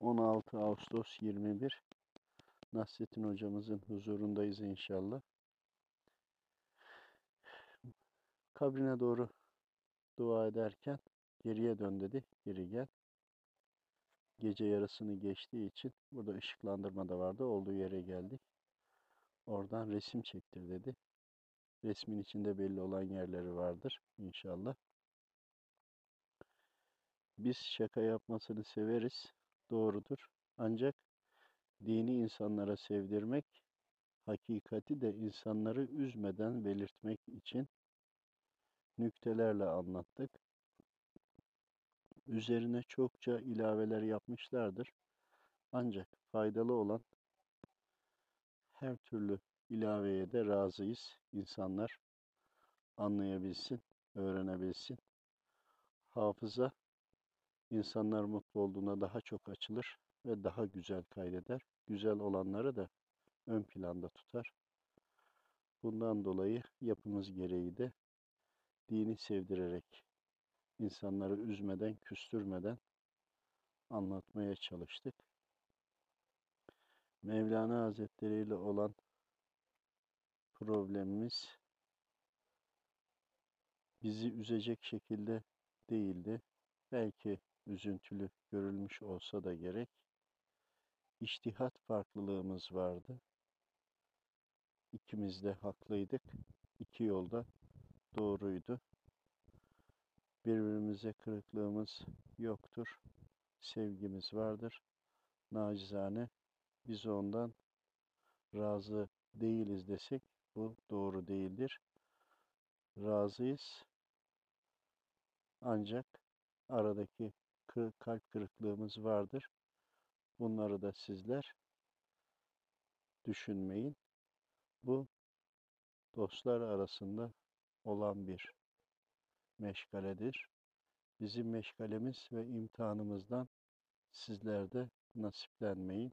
16 Ağustos 21 Nasrettin hocamızın huzurundayız inşallah. Kabrine doğru dua ederken geriye dön dedi. Geri gel. Gece yarısını geçtiği için burada ışıklandırma da vardı. Olduğu yere geldik. Oradan resim çektir dedi. Resmin içinde belli olan yerleri vardır inşallah. Biz şaka yapmasını severiz. Doğrudur. Ancak dini insanlara sevdirmek, hakikati de insanları üzmeden belirtmek için nüktelerle anlattık. Üzerine çokça ilaveler yapmışlardır. Ancak faydalı olan her türlü ilaveye de razıyız. İnsanlar anlayabilsin, öğrenebilsin. Hafıza insanlar mutlu olduğunda daha çok açılır ve daha güzel kaydeder. Güzel olanları da ön planda tutar. Bundan dolayı yapımız gereği de dini sevdirerek, insanları üzmeden, küstürmeden anlatmaya çalıştık. Mevlana Hazretleri ile olan problemimiz bizi üzecek şekilde değildi. Belki üzüntülü görülmüş olsa da gerek. İçtihat farklılığımız vardı. İkimiz de haklıydık. İki yolda doğruydu. Birbirimize kırıklığımız yoktur. Sevgimiz vardır. Nacizane biz ondan razı değiliz desek bu doğru değildir. Razıyız. Ancak aradaki kır, kalp kırıklığımız vardır. Bunları da sizler düşünmeyin. Bu dostlar arasında olan bir meşgaledir. Bizim meşgalemiz ve imtihanımızdan sizler de nasiplenmeyin.